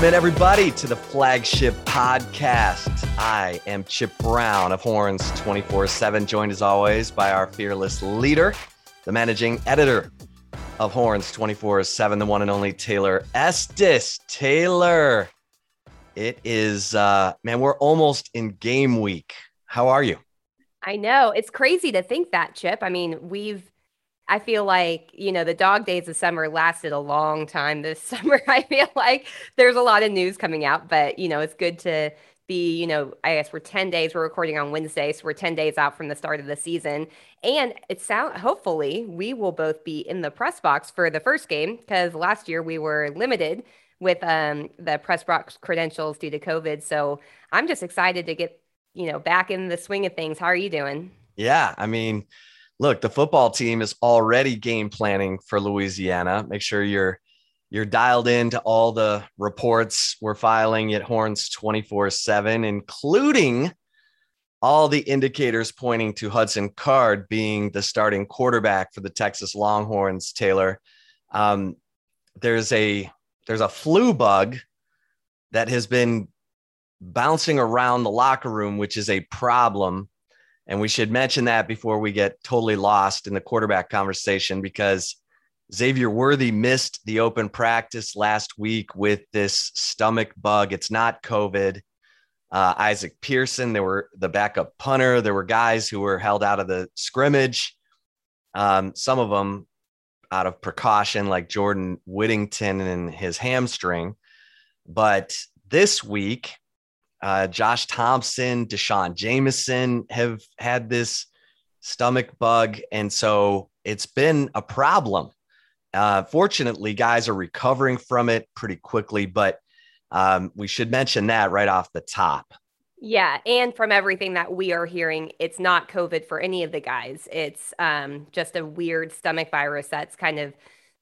Welcome in, everybody, to the flagship podcast. I am Chip Brown of Horns 24 7, joined as always by our fearless leader, the managing editor of Horns 24 7, the one and only Taylor Estes. Taylor, it is, uh, man, we're almost in game week. How are you? I know. It's crazy to think that, Chip. I mean, we've I feel like, you know, the dog days of summer lasted a long time this summer. I feel like there's a lot of news coming out, but, you know, it's good to be, you know, I guess we're 10 days, we're recording on Wednesday, so we're 10 days out from the start of the season. And it sound hopefully we will both be in the press box for the first game because last year we were limited with um, the press box credentials due to COVID. So I'm just excited to get, you know, back in the swing of things. How are you doing? Yeah. I mean, look, the football team is already game planning for Louisiana. Make sure you're you're dialed into all the reports we're filing at Horns 24/7 including all the indicators pointing to Hudson Card being the starting quarterback for the Texas Longhorns, Taylor. Um, there's a there's a flu bug that has been bouncing around the locker room, which is a problem and we should mention that before we get totally lost in the quarterback conversation because Xavier Worthy missed the open practice last week with this stomach bug. It's not COVID. Uh, Isaac Pearson, there were the backup punter. There were guys who were held out of the scrimmage. Um, some of them out of precaution, like Jordan Whittington and his hamstring. But this week, uh, Josh Thompson, D'Shawn Jamison have had this stomach bug. And so it's been a problem. Uh, fortunately, guys are recovering from it pretty quickly, but um, we should mention that right off the top. Yeah, and from everything that we are hearing, it's not COVID for any of the guys. It's um, just a weird stomach virus that's kind of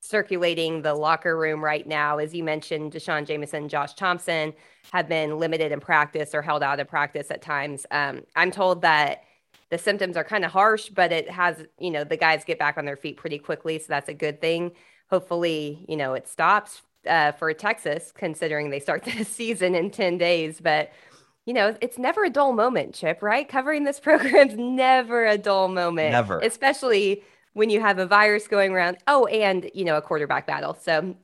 circulating the locker room right now. As you mentioned, D'Shawn Jamison, Josh Thompson have been limited in practice or held out of practice at times. Um, I'm told that the symptoms are kind of harsh, but it has, you know, the guys get back on their feet pretty quickly. So that's a good thing. Hopefully, you know, it stops uh, for Texas, considering they start the season in 10 days. But, you know, it's never a dull moment, Chip, right? Covering this program's never a dull moment. Never. Especially when you have a virus going around. Oh, and you know, a quarterback battle. So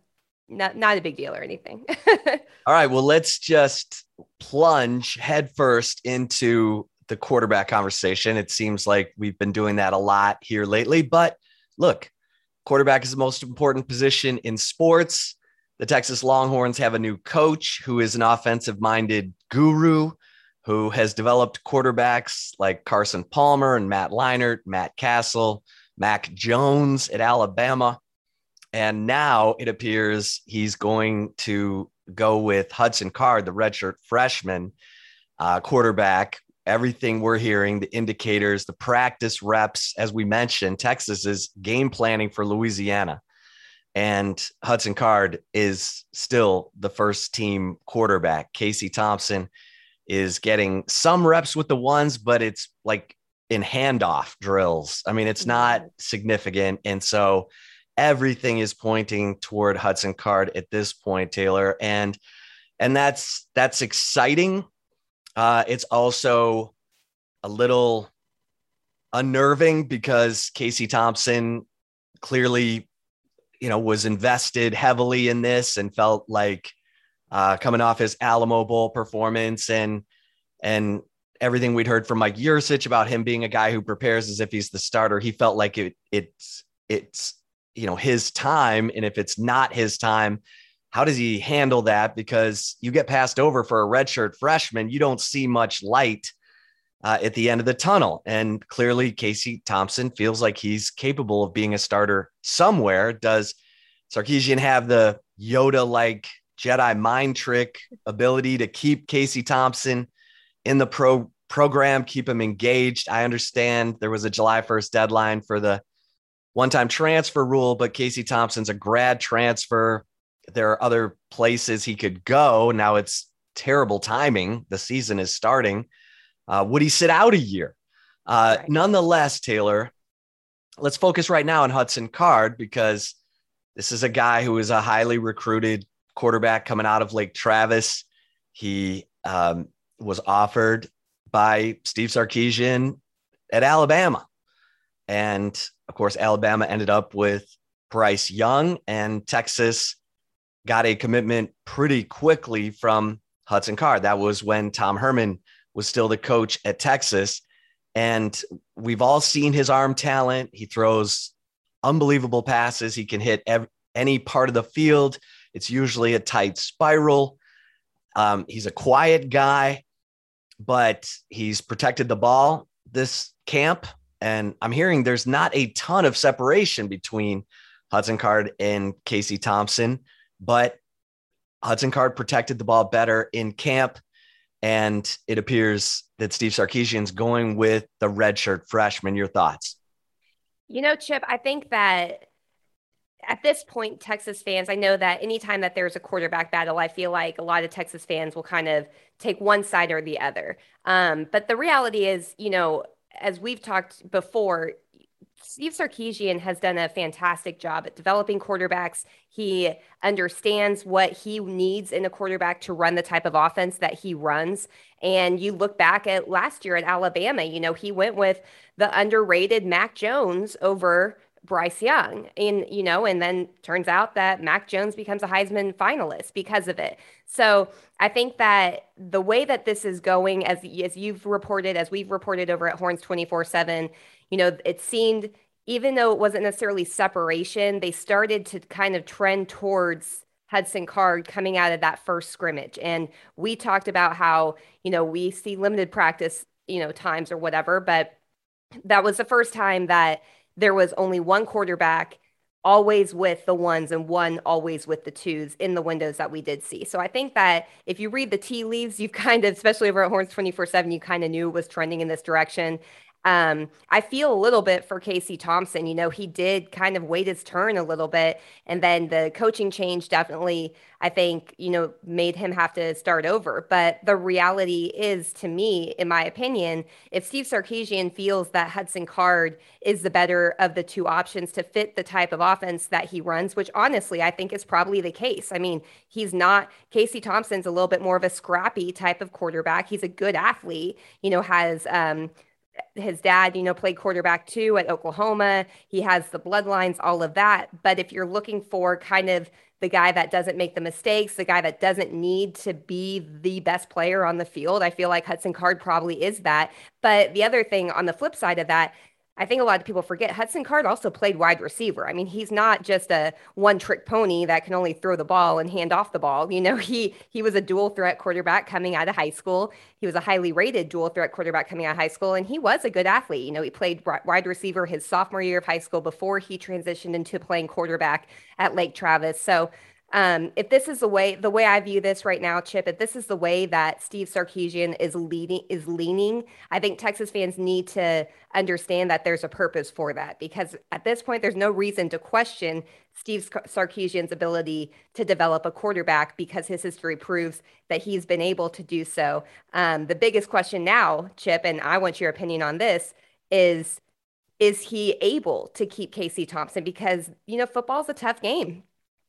not not a big deal or anything. All right, well, let's just plunge headfirst into the quarterback conversation. It seems like we've been doing that a lot here lately, but look, quarterback is the most important position in sports. The Texas Longhorns have a new coach who is an offensive minded guru who has developed quarterbacks like Carson Palmer and Matt Leinart, Matt Cassel, Mac Jones at Alabama. And now it appears he's going to go with Hudson Card, the redshirt freshman uh, quarterback. Everything we're hearing, the indicators, the practice reps, as we mentioned, Texas is game planning for Louisiana. And Hudson Card is still the first team quarterback. Casey Thompson is getting some reps with the ones, but it's like in handoff drills. I mean, it's not mm-hmm. significant. And so everything is pointing toward Hudson Card at this point, Taylor. And and that's that's exciting. Uh, it's also a little unnerving because Casey Thompson clearly, you know, was invested heavily in this and felt like uh, coming off his Alamo Bowl performance and and everything we'd heard from Mike Yurcich about him being a guy who prepares as if he's the starter, he felt like it it's it's you know his time, and if it's not his time, how does he handle that? Because you get passed over for a redshirt freshman, you don't see much light uh, at the end of the tunnel, and clearly Casey Thompson feels like he's capable of being a starter somewhere. Does Sarkisian have the Yoda like Jedi mind trick ability to keep Casey Thompson? in the pro program, keep them engaged. I understand there was a July 1st deadline for the one time transfer rule, but Casey Thompson's a grad transfer. There are other places he could go. Now it's terrible timing. The season is starting. Uh, would he sit out a year? Uh, right. Nonetheless, Taylor, let's focus right now on Hudson Card because this is a guy who is a highly recruited quarterback coming out of Lake Travis. He um, was offered by Steve Sarkisian at Alabama. And of course, Alabama ended up with Bryce Young, and Texas got a commitment pretty quickly from Hudson Card. That was when Tom Herman was still the coach at Texas. And we've all seen his arm talent. He throws unbelievable passes. He can hit every, any part of the field. It's usually a tight spiral. Um, he's a quiet guy, but he's protected the ball this camp. And I'm hearing there's not a ton of separation between Hudson Card and Casey Thompson, but Hudson Card protected the ball better in camp. And it appears that Steve Sarkisian's going with the redshirt freshman. Your thoughts? You know, Chip, I think that at this point, Texas fans, I know that anytime that there's a quarterback battle, I feel like a lot of Texas fans will kind of take one side or the other. Um, but the reality is, you know, as we've talked before, Steve Sarkisian has done a fantastic job at developing quarterbacks. He understands what he needs in a quarterback to run the type of offense that he runs. And you look back at last year at Alabama, you know, he went with the underrated Mac Jones over Bryce Young. And, you know, and then turns out that Mac Jones becomes a Heisman finalist because of it. So I think that the way that this is going, as, as you've reported, as we've reported over at Horns 24 7, you know, it seemed, even though it wasn't necessarily separation, they started to kind of trend towards Hudson Card coming out of that first scrimmage. And we talked about how, you know, we see limited practice, you know, times or whatever, but that was the first time that there was only one quarterback always with the ones and one always with the twos in the windows that we did see. So I think that if you read the tea leaves, you've kind of, especially over at Horns 24 7, you kind of knew it was trending in this direction. Um, I feel a little bit for Casey Thompson. You know, he did kind of wait his turn a little bit. And then the coaching change definitely, I think, you know, made him have to start over. But the reality is, to me, in my opinion, if Steve Sarkisian feels that Hudson Card is the better of the two options to fit the type of offense that he runs, which honestly, I think is probably the case. I mean, he's not, Casey Thompson's a little bit more of a scrappy type of quarterback. He's a good athlete, you know, has, um, his dad, you know, played quarterback too at Oklahoma. He has the bloodlines, all of that. But if you're looking for kind of the guy that doesn't make the mistakes, the guy that doesn't need to be the best player on the field, I feel like Hudson Card probably is that. But the other thing on the flip side of that, I think a lot of people forget Hudson Card also played wide receiver. I mean, he's not just a one trick pony that can only throw the ball and hand off the ball. You know, he he was a dual threat quarterback coming out of high school. He was a highly rated dual threat quarterback coming out of high school and he was a good athlete. You know, he played wide receiver his sophomore year of high school before he transitioned into playing quarterback at Lake Travis. So, um, if this is the way the way I view this right now, Chip, if this is the way that Steve Sarkisian is leading is leaning, I think Texas fans need to understand that there's a purpose for that because at this point there's no reason to question Steve Sarkisian's ability to develop a quarterback because his history proves that he's been able to do so. Um, the biggest question now, Chip, and I want your opinion on this, is is he able to keep Casey Thompson? Because you know football's a tough game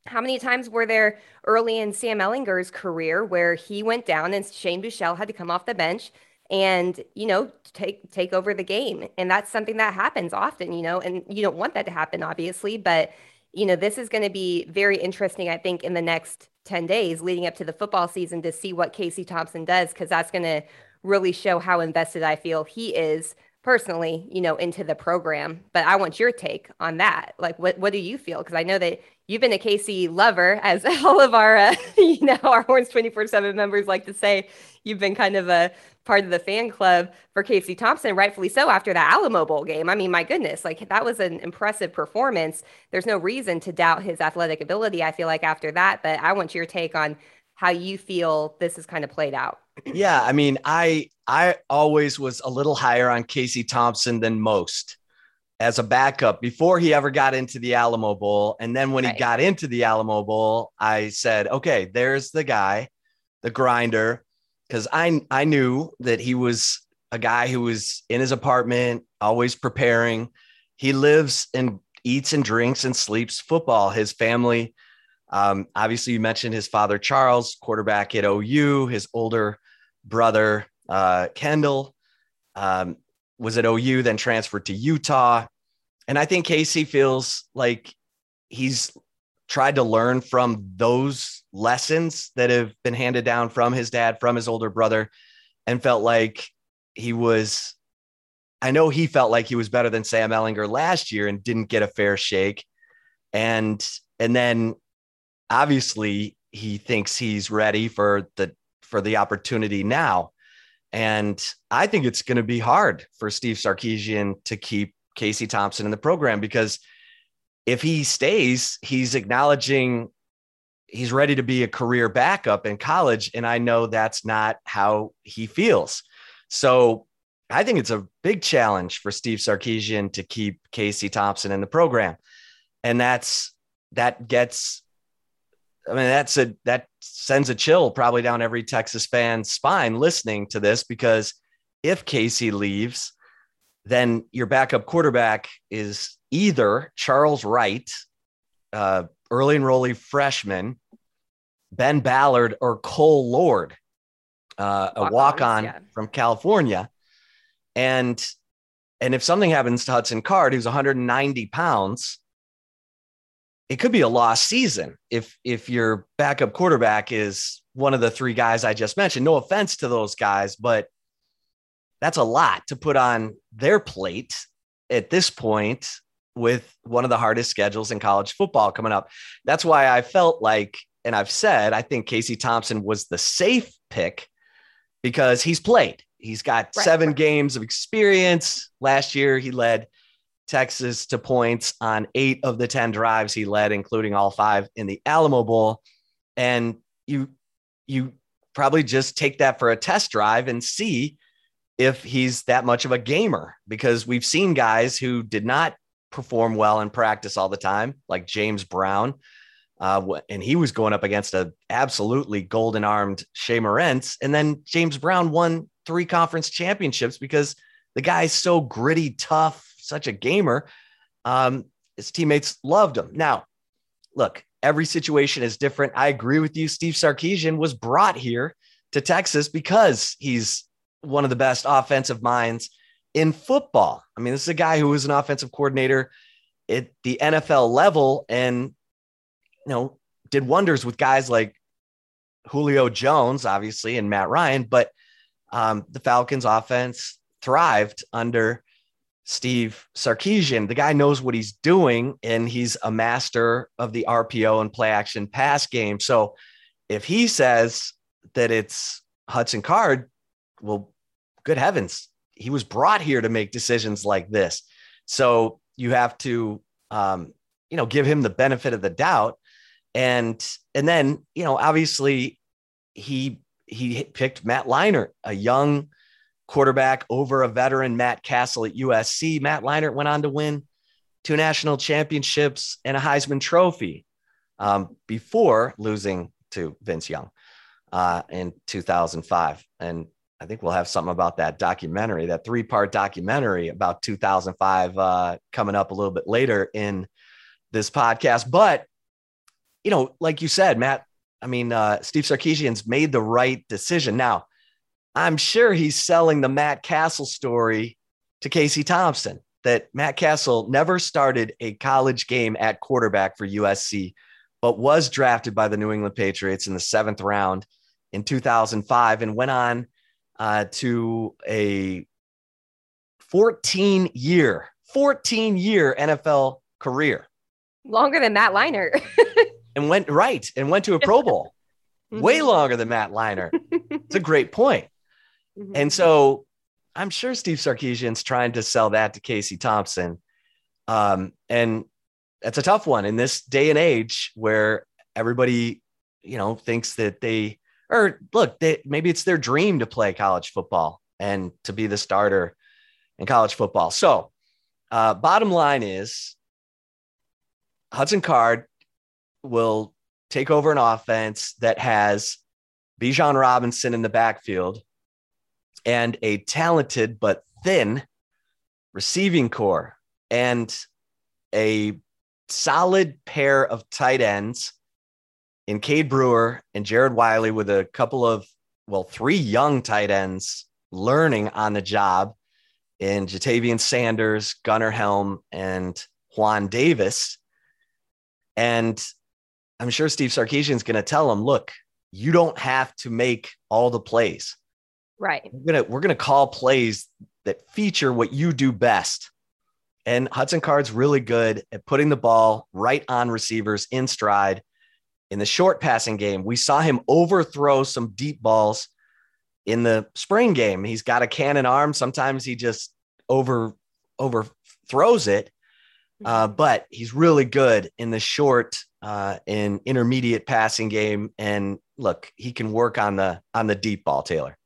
how many times were there early in Sam Ehlinger's career where he went down and Shane Buechele had to come off the bench and you know take take over the game and that's something that happens often you know and you don't want that to happen obviously but you know this is going to be very interesting I think in the next 10 days leading up to the football season to see what Casey Thompson does cuz that's going to really show how invested I feel he is personally, you know, into the program. But I want your take on that. Like, what what do you feel? Because I know that you've been a Casey lover, as all of our, uh, you know, our Horns twenty four seven members like to say. You've been kind of a part of the fan club for Casey Thompson, rightfully so. After the Alamo Bowl game, I mean, my goodness, like that was an impressive performance. There's no reason to doubt his athletic ability. I feel like after that, but I want your take on how you feel this has kind of played out. yeah, I mean, I I always was a little higher on Casey Thompson than most as a backup before he ever got into the Alamo Bowl. And then when right. he got into the Alamo Bowl, I said, okay, there's the guy, the grinder. Cause I, I knew that he was a guy who was in his apartment, always preparing. He lives and eats and drinks and sleeps football. His family Um, obviously, you mentioned his father, Charles, quarterback at OU, his older brother, uh, Kendall, um, was at OU, then transferred to Utah. And I think Casey feels like he's tried to learn from those lessons that have been handed down from his dad, from his older brother, and felt like he was. I know he felt like he was better than Sam Ehlinger last year and didn't get a fair shake. And and then obviously he thinks he's ready for the for the opportunity now. And I think it's going to be hard for Steve Sarkisian to keep Casey Thompson in the program because if he stays, he's acknowledging he's ready to be a career backup in college. And I know that's not how he feels. So I think it's a big challenge for Steve Sarkisian to keep Casey Thompson in the program. And that's that gets I mean, that's a that sends a chill probably down every Texas fan's spine listening to this because if Casey leaves, then your backup quarterback is either Charles Wright, uh, early enrollee freshman, Ben Ballard, or Cole Lord, uh, a walk on yeah. from California. And and if something happens to Hudson Card, who's 190 pounds, it could be a lost season if if your backup quarterback is one of the three guys I just mentioned. No offense to those guys, but that's a lot to put on their plate at this point with one of the hardest schedules in college football coming up. That's why I felt like, and I've said, I think Casey Thompson was the safe pick because he's played. He's got right, seven right. games of experience. Last year, he led Texas to points on eight of the 10 drives he led, including all five in the Alamo Bowl. And you, you probably just take that for a test drive and see if he's that much of a gamer because we've seen guys who did not perform well in practice all the time, like James Brown. Uh, and he was going up against a absolutely golden armed Shea Morenz. And then James Brown won three conference championships because the guy's so gritty, tough, such a gamer. Um, his teammates loved him. Now, look, every situation is different. I agree with you. Steve Sarkisian was brought here to Texas because he's one of the best offensive minds in football. I mean, this is a guy who was an offensive coordinator at the NFL level and, you know, did wonders with guys like Julio Jones, obviously, and Matt Ryan. But um, the Falcons offense thrived under Steve Sarkisian. The guy knows what he's doing, and he's a master of the RPO and play action pass game. So if he says that it's Hudson Card, well, good heavens, he was brought here to make decisions like this. So you have to, um, you know, give him the benefit of the doubt. And and then you know, obviously, he he picked Matt Leinart, a young quarterback over a veteran Matt Cassel at USC. Matt Leinart went on to win two national championships and a Heisman Trophy um, before losing to Vince Young uh, in 2005. And I think we'll have something about that documentary, that three part documentary about 2005 uh, coming up a little bit later in this podcast. But, you know, like you said, Matt, I mean, uh, Steve Sarkisian's made the right decision. Now, I'm sure he's selling the Matt Cassel story to Casey Thompson that Matt Cassel never started a college game at quarterback for USC, but was drafted by the New England Patriots in the seventh round in 2005 and went on uh, to a 14 year, 14 year NFL career. Longer than Matt Leinart. and went right and went to a Pro Bowl. Way mm-hmm. longer than Matt Leinart. It's a great point. Mm-hmm. And so I'm sure Steve Sarkisian's trying to sell that to Casey Thompson. Um, and that's a tough one in this day and age where everybody, you know, thinks that they or look, they, maybe it's their dream to play college football and to be the starter in college football. So, uh, bottom line is Hudson Card will take over an offense that has Bijan Robinson in the backfield and a talented but thin receiving corps and a solid pair of tight ends in Cade Brewer and Jared Wiley with a couple of, well, three young tight ends learning on the job in Ja'Tavion Sanders, Gunnar Helm, and Juan Davis. And I'm sure Steve Sarkisian is going to tell him, look, you don't have to make all the plays. Right. We're gonna we're gonna call plays that feature what you do best. And Hudson Card's really good at putting the ball right on receivers in stride. In the short passing game, we saw him overthrow some deep balls in the spring game. He's got a cannon arm. Sometimes he just over overthrows it. Uh, mm-hmm. but he's really good in the short uh, and intermediate passing game. And look, he can work on the on the deep ball, Taylor.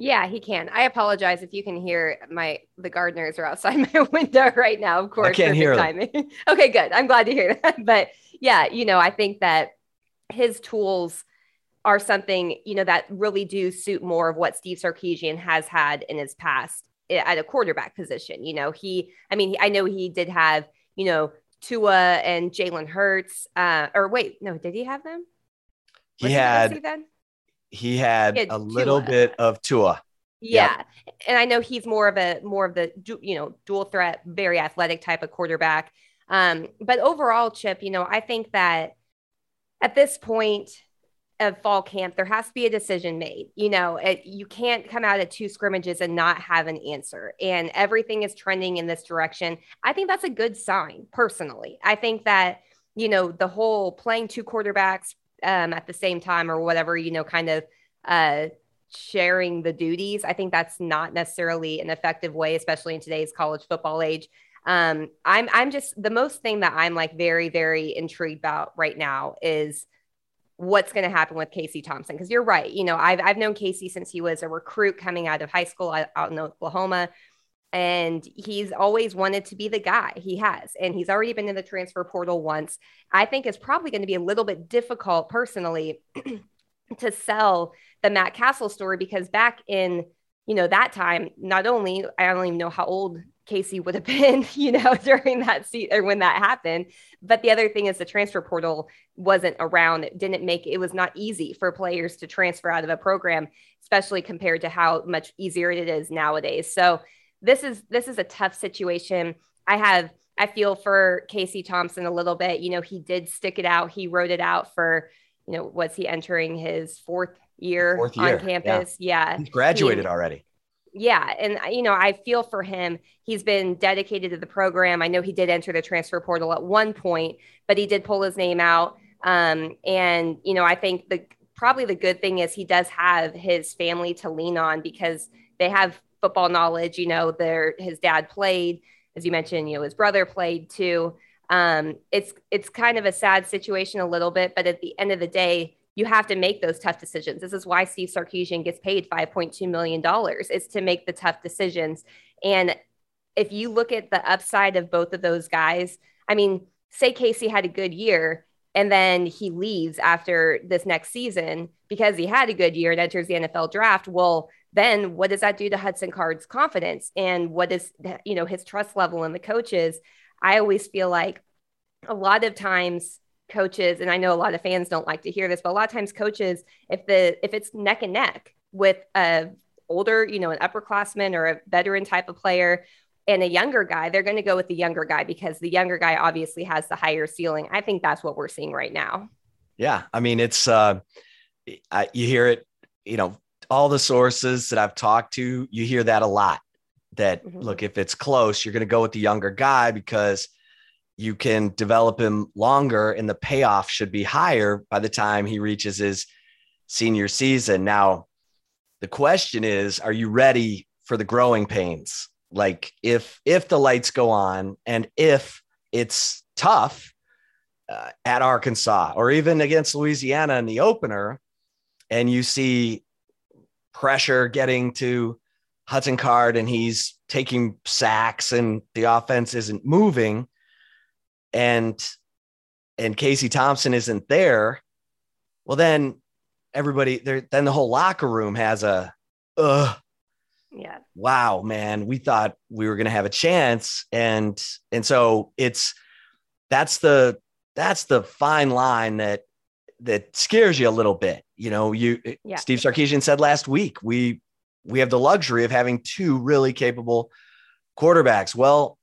Yeah, he can. I apologize if you can hear my the gardeners are outside my window right now. Of course, I can't hear timing. okay, good. I'm glad to hear that. But yeah, you know, I think that his tools are something you know that really do suit more of what Steve Sarkisian has had in his past at a quarterback position. You know, he. I mean, I know he did have you know Tua and Jalen Hurts. Uh, or wait, no, did he have them? he had he had, he had a little bit of Tua. Yeah. Yep. And I know he's more of a more of the you know dual threat, very athletic type of quarterback. Um, but overall, Chip, you know, I think that at this point of fall camp, there has to be a decision made. You know, it, you can't come out of two scrimmages and not have an answer. And everything is trending in this direction. I think that's a good sign, personally. I think that you know the whole playing two quarterbacks um, at the same time or whatever, you know, kind of uh, sharing the duties. I think that's not necessarily an effective way, especially in today's college football age. Um, I'm I'm just the most thing that I'm like very very intrigued about right now is what's going to happen with Casey Thompson because you're right. You know, I've I've known Casey since he was a recruit coming out of high school out in Oklahoma. And he's always wanted to be the guy he has. And he's already been in the transfer portal once. I think it's probably going to be a little bit difficult personally to sell the Matt Cassel story because back in, you know, that time, not only, I don't even know how old Casey would have been, you know, during that seat or when that happened. But the other thing is the transfer portal wasn't around. It didn't make it was not easy for players to transfer out of a program, especially compared to how much easier it is nowadays. So this is this is a tough situation. I have I feel for Casey Thompson a little bit. You know, he did stick it out. He wrote it out for, you know, was he entering his fourth year, fourth year. on campus? Yeah. yeah. He's graduated he, already. Yeah. And, you know, I feel for him. He's been dedicated to the program. I know he did enter the transfer portal at one point, but he did pull his name out. Um, and, you know, I think the probably the good thing is he does have his family to lean on because they have football knowledge. You know, their his dad played, as you mentioned. You know, his brother played too. Um, it's it's kind of a sad situation a little bit, but at the end of the day, you have to make those tough decisions. This is why Steve Sarkisian gets paid five point two million dollars is to make the tough decisions. And if you look at the upside of both of those guys, I mean, say Casey had a good year and then he leaves after this next season because he had a good year and enters the NFL draft. Well, then what does that do to Hudson Card's confidence and what is you know his trust level in the coaches? I always feel like a lot of times coaches, and I know a lot of fans don't like to hear this, but a lot of times coaches, if the if it's neck and neck with a older, you know, an upperclassman or a veteran type of player and a younger guy, they're going to go with the younger guy because the younger guy obviously has the higher ceiling. I think that's what we're seeing right now. Yeah, I mean it's uh, I, you hear it, you know, all the sources that I've talked to, you hear that a lot. That mm-hmm. look, if it's close, you're going to go with the younger guy because you can develop him longer and the payoff should be higher by the time he reaches his senior season. Now, the question is, are you ready for the growing pains? Like if if the lights go on and if it's tough uh, at Arkansas or even against Louisiana in the opener, and you see pressure getting to Hudson Card and he's taking sacks and the offense isn't moving. And and Casey Thompson isn't there, well then everybody there then the whole locker room has a uh yeah. Wow man. We thought we were going to have a chance. And and so it's that's the that's the fine line that that scares you a little bit. You know, you eh, yeah. Steve Sarkisian said last week, we we have the luxury of having two really capable quarterbacks. Well,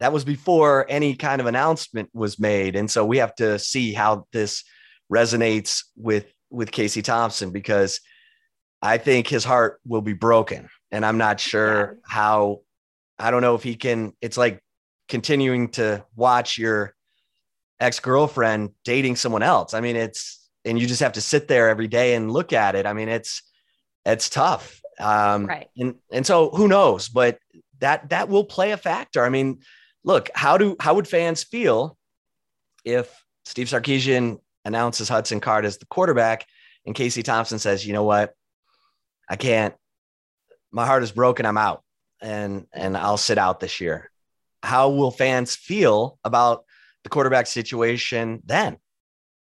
that was before any kind of announcement was made. And so we have to see how this resonates with with Casey Thompson because I think his heart will be broken. And I'm not sure yeah. how I don't know if he can it's like continuing to watch your ex-girlfriend dating someone else. I mean, it's and you just have to sit there every day and look at it. I mean, it's it's tough. Um, right. And and so who knows? But that that will play a factor. I mean, look, how do how would fans feel if Steve Sarkisian announces Hudson Card as the quarterback and Casey Thompson says, you know what, I can't. My heart is broken. I'm out, and and I'll sit out this year. How will fans feel about the quarterback situation then?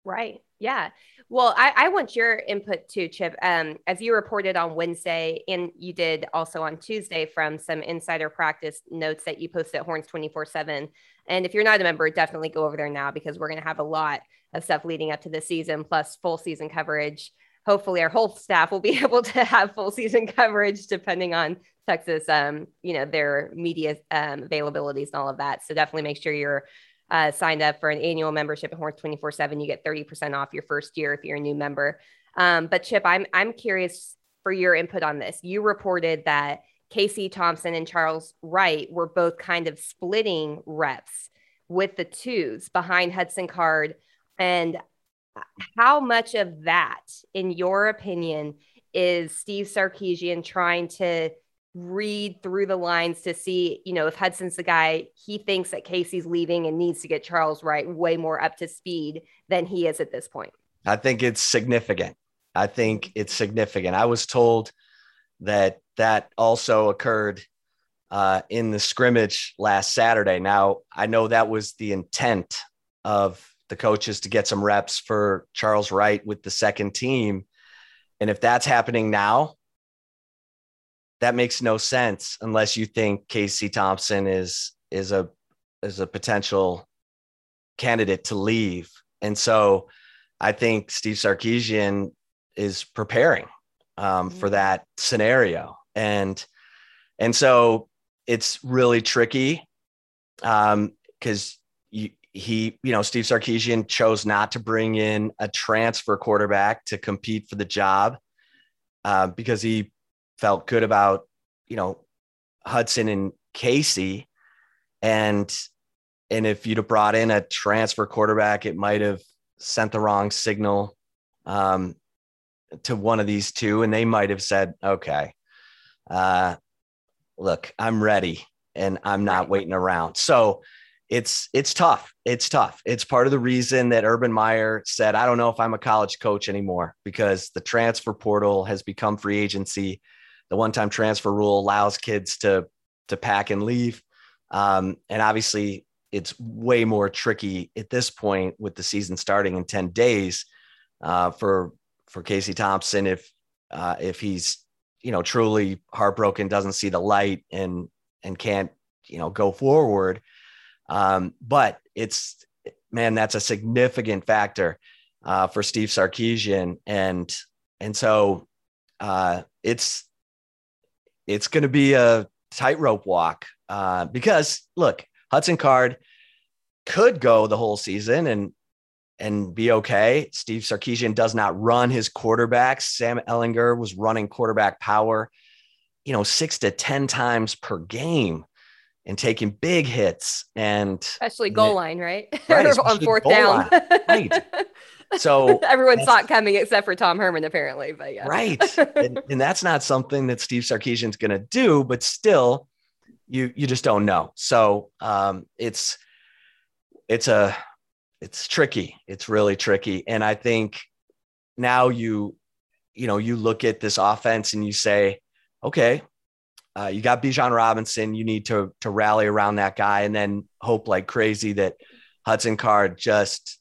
Right. Yeah. Well, I, I, want your input too, Chip. Um, as you reported on Wednesday, and you did also on Tuesday from some insider practice notes that you posted at Horns 24 7. And if you're not a member, definitely go over there now because we're going to have a lot of stuff leading up to the season, plus full season coverage. Hopefully, our whole staff will be able to have full season coverage depending on Texas, um, you know, their media um, availabilities and all of that. So definitely make sure you're uh, signed up for an annual membership at Horns 24 7, you get 30% off your first year if you're a new member. Um, but Chip, I'm, I'm curious for your input on this. You reported that Casey Thompson and Charles Wright were both kind of splitting reps with the twos behind Hudson Card. And how much of that, in your opinion, is Steve Sarkisian trying to read through the lines to see, you know, if Hudson's the guy he thinks that Casey's leaving and needs to get Charles Wright way more up to speed than he is at this point. I think it's significant. I think it's significant. I was told that that also occurred uh, in the scrimmage last Saturday. Now, I know that was the intent of the coaches to get some reps for Charles Wright with the second team. And if that's happening now, that makes no sense unless you think Casey Thompson is is a is a potential candidate to leave. And so I think Steve Sarkisian is preparing um, for mm-hmm. that scenario. And and so it's really tricky because um, he, you know, Steve Sarkisian chose not to bring in a transfer quarterback to compete for the job uh, because he felt good about, you know, Hudson and Casey. And and if you'd have brought in a transfer quarterback, it might have sent the wrong signal um, to one of these two, and they might have said, "Okay, uh, look, I'm ready, and I'm not right. waiting around." So it's it's tough. It's tough. It's part of the reason that Urban Meyer said, "I don't know if I'm a college coach anymore," because the transfer portal has become free agency the one-time transfer rule allows kids to to pack and leave, um, and obviously it's way more tricky at this point with the season starting in ten days uh, for for Casey Thompson if uh, if he's you know truly heartbroken, doesn't see the light, and and can't you know go forward. Um, but it's man, that's a significant factor uh, for Steve Sarkisian, and and so uh, it's it's going to be a tightrope walk uh, because look, Hudson Card could go the whole season and and be okay. Steve Sarkisian does not run his quarterbacks. Sam Ehlinger was running quarterback power, you know, six to ten times per game and taking big hits and especially goal line, right? right on fourth down. right. So everyone saw it coming except for Tom Herman, apparently. But yeah, right. and, and that's not something that Steve Sarkisian's going to do, but still, you you just don't know. So um, it's it's a it's tricky. It's really tricky, and I think now you you know you look at this offense and you say, okay, uh, you got Bijan Robinson. You need to to rally around that guy, and then hope like crazy that Hudson Card just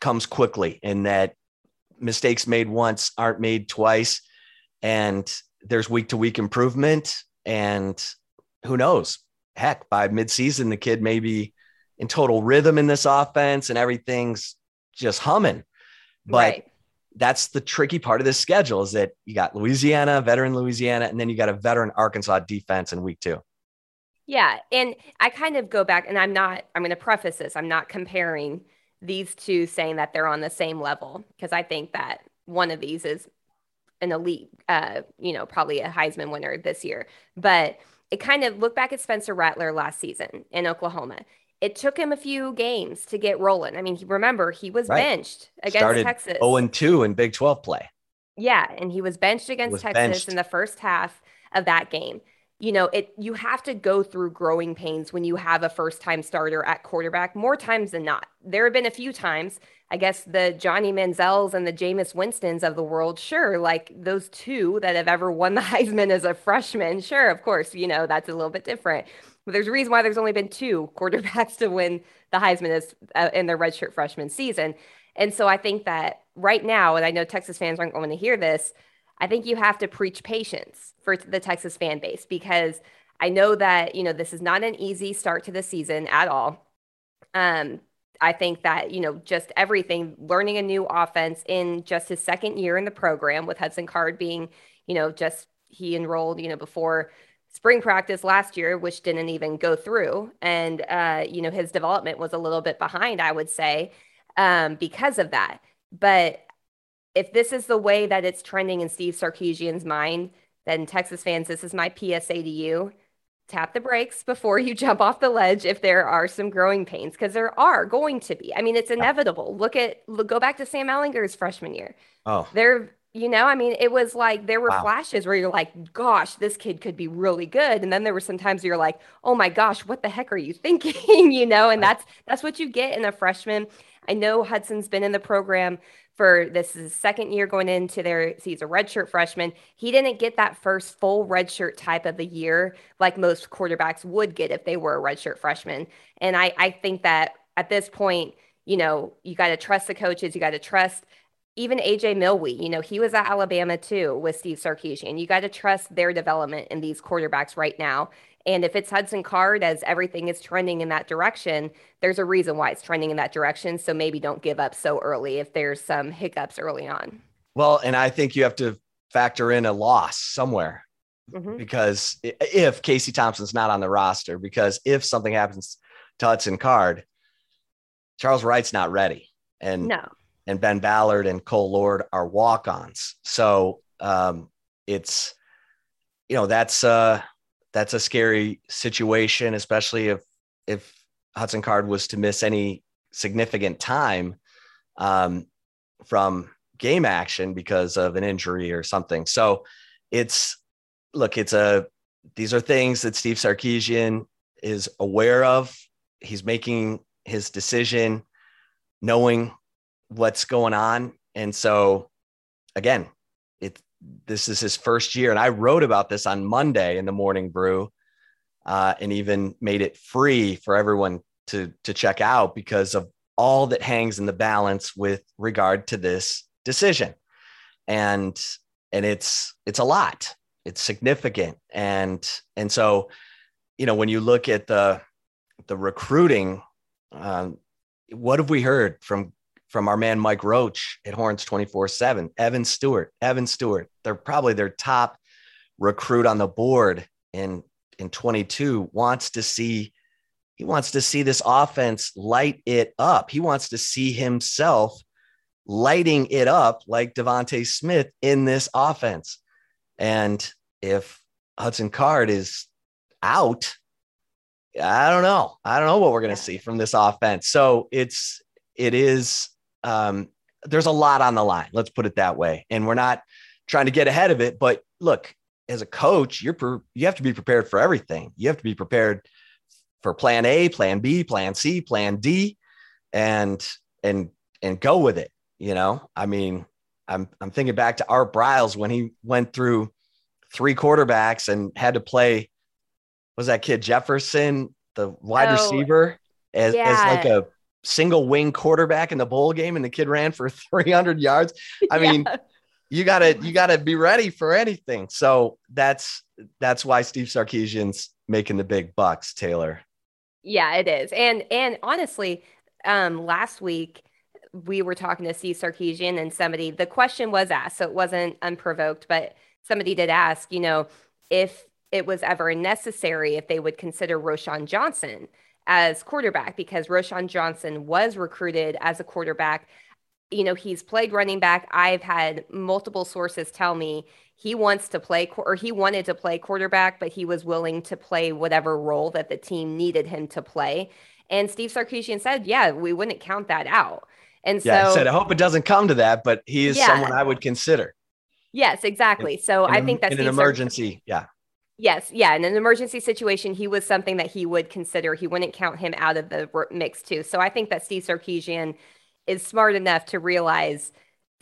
comes quickly and that mistakes made once aren't made twice and there's week to week improvement and who knows heck by midseason the kid may be in total rhythm in this offense and everything's just humming But right. that's the tricky part of this schedule is that you got Louisiana, veteran Louisiana, and then you got a veteran Arkansas defense in week two. Yeah. And I kind of go back and I'm not, I'm going to preface this. I'm not comparing these two saying that they're on the same level because I think that one of these is an elite, uh, you know, probably a Heisman winner this year. But it kind of look back at Spencer Rattler last season in Oklahoma. It took him a few games to get rolling. I mean, remember he was right. benched against Started Texas. 0 and 2 in Big 12 play. Yeah, and he was benched against was Texas benched. in the first half of that game you know, it you have to go through growing pains when you have a first time starter at quarterback more times than not. There have been a few times, I guess the Johnny Manziels and the Jameis Winstons of the world, sure, like those two that have ever won the Heisman as a freshman, sure, of course, you know, that's a little bit different. But there's a reason why there's only been two quarterbacks to win the Heisman as, uh, in their redshirt freshman season. And so I think that right now, and I know Texas fans aren't going to hear this, I think you have to preach patience for the Texas fan base because I know that, you know, this is not an easy start to the season at all. Um, I think that, you know, just everything, learning a new offense in just his second year in the program with Hudson Card being, you know, just he enrolled, you know, before spring practice last year, which didn't even go through. And, uh, you know, his development was a little bit behind, I would say, um, because of that. But if this is the way that it's trending in Steve Sarkisian's mind, then Texas fans, this is my PSA to you. Tap the brakes before you jump off the ledge if there are some growing pains, because there are going to be. I mean, it's inevitable. Look at look, go back to Sam Ehlinger's freshman year. Oh, there, you know, I mean, it was like there were wow. flashes where you're like, gosh, this kid could be really good. And then there were some times you're like, oh my gosh, what the heck are you thinking? you know, and that's that's what you get in a freshman. I know Hudson's been in the program for this is second year going into their he's a redshirt freshman. He didn't get that first full redshirt type of the year like most quarterbacks would get if they were a redshirt freshman. And I I think that at this point, you know, you got to trust the coaches, you got to trust even AJ Milwee, you know, he was at Alabama too with Steve Sarkisian. You got to trust their development in these quarterbacks right now. And if it's Hudson Card, as everything is trending in that direction, there's a reason why it's trending in that direction. So maybe don't give up so early if there's some hiccups early on. Well, and I think you have to factor in a loss somewhere mm-hmm. because if Casey Thompson's not on the roster, because if something happens to Hudson Card, Charles Wright's not ready. And no. And Ben Ballard and Cole Lord are walk-ons. So um, it's, you know, that's uh that's a scary situation, especially if if Hudson Card was to miss any significant time um, from game action because of an injury or something. So it's look, it's a these are things that Steve Sarkisian is aware of. He's making his decision knowing what's going on. And so again, it this is his first year. And I wrote about this on Monday in the morning brew uh, and even made it free for everyone to, to check out because of all that hangs in the balance with regard to this decision. And, and it's, it's a lot, it's significant. And, and so, you know, when you look at the, the recruiting, um, what have we heard from from our man Mike Roach at Horns 24 7. Evan Stewart, Evan Stewart, they're probably their top recruit on the board in, in 22, wants to see. He wants to see this offense light it up. He wants to see himself lighting it up like DeVonta Smith in this offense. And if Hudson Card is out, I don't know. I don't know what we're going to see from this offense. So it's it is um, there's a lot on the line. Let's put it that way. And we're not trying to get ahead of it, but look, as a coach, you're per, you have to be prepared for everything. You have to be prepared for plan A, plan B, plan C, plan D, and and and go with it. You know, I mean, I'm I'm thinking back to Art Briles when he went through three quarterbacks and had to play. Was that kid Jefferson, the wide oh, receiver, as, yeah. as like a single wing quarterback in the bowl game and the kid ran for 300 yards. I yeah. mean, you gotta you gotta be ready for anything. So that's that's why Steve Sarkisian's making the big bucks, Taylor. Yeah, it is. And and honestly, um, last week we were talking to Steve Sarkisian and somebody, the question was asked, so it wasn't unprovoked, but somebody did ask, you know, if it was ever necessary, if they would consider Roschon Johnson as quarterback, because Roschon Johnson was recruited as a quarterback. You know, he's played running back. I've had multiple sources tell me he wants to play or he wanted to play quarterback, but he was willing to play whatever role that the team needed him to play. And Steve Sarkisian said, yeah, we wouldn't count that out. And so yeah, I said, I hope it doesn't come to that, but he is yeah. someone I would consider. Yes, exactly. So in, I think that's in an emergency. yeah. Yes, yeah, in an emergency situation, he was something that he would consider. He wouldn't count him out of the mix too. So I think that Steve Sarkisian is smart enough to realize,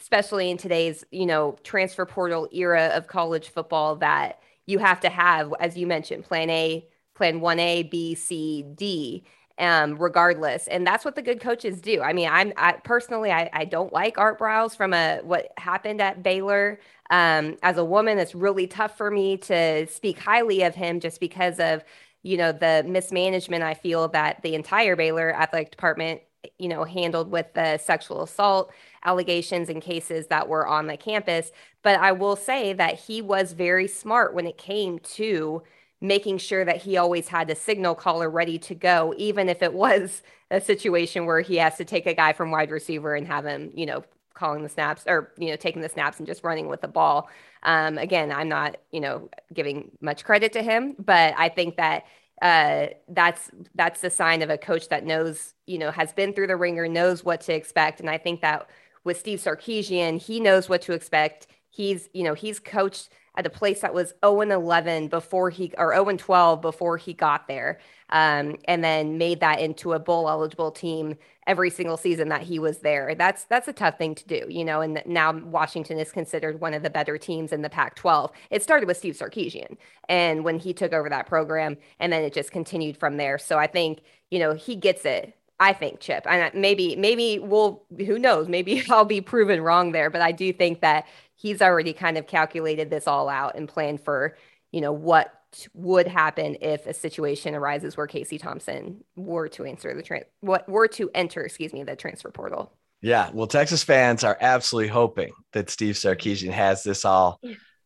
especially in today's you know transfer portal era of college football, that you have to have, as you mentioned, Plan A, Plan One A, B, C, D um, regardless. And that's what the good coaches do. I mean, I'm I, personally, I, I don't like Art Briles from a what happened at Baylor. Um, as a woman, it's really tough for me to speak highly of him just because of you know the mismanagement I feel that the entire Baylor athletic department you know handled with the sexual assault allegations and cases that were on the campus. But I will say that he was very smart when it came to making sure that he always had a signal caller ready to go, even if it was a situation where he has to take a guy from wide receiver and have him, you know, calling the snaps or, you know, taking the snaps and just running with the ball. Um, again, I'm not, you know, giving much credit to him, but I think that uh, that's that's the sign of a coach that knows, you know, has been through the wringer, knows what to expect. And I think that with Steve Sarkisian, he knows what to expect. He's, you know, he's coached – at a place that was 0 and 11 before he or 0 and 12 before he got there, um, and then made that into a bowl eligible team every single season that he was there. That's that's a tough thing to do, you know. And now Washington is considered one of the better teams in the Pac-12. It started with Steve Sarkisian, and when he took over that program, and then it just continued from there. So I think you know he gets it. I think Chip, and maybe maybe we'll who knows maybe I'll be proven wrong there, but I do think that he's already kind of calculated this all out and planned for, you know, what would happen if a situation arises where Casey Thompson were to answer the trans what were to enter, excuse me, the transfer portal. Yeah, well, Texas fans are absolutely hoping that Steve Sarkisian has this all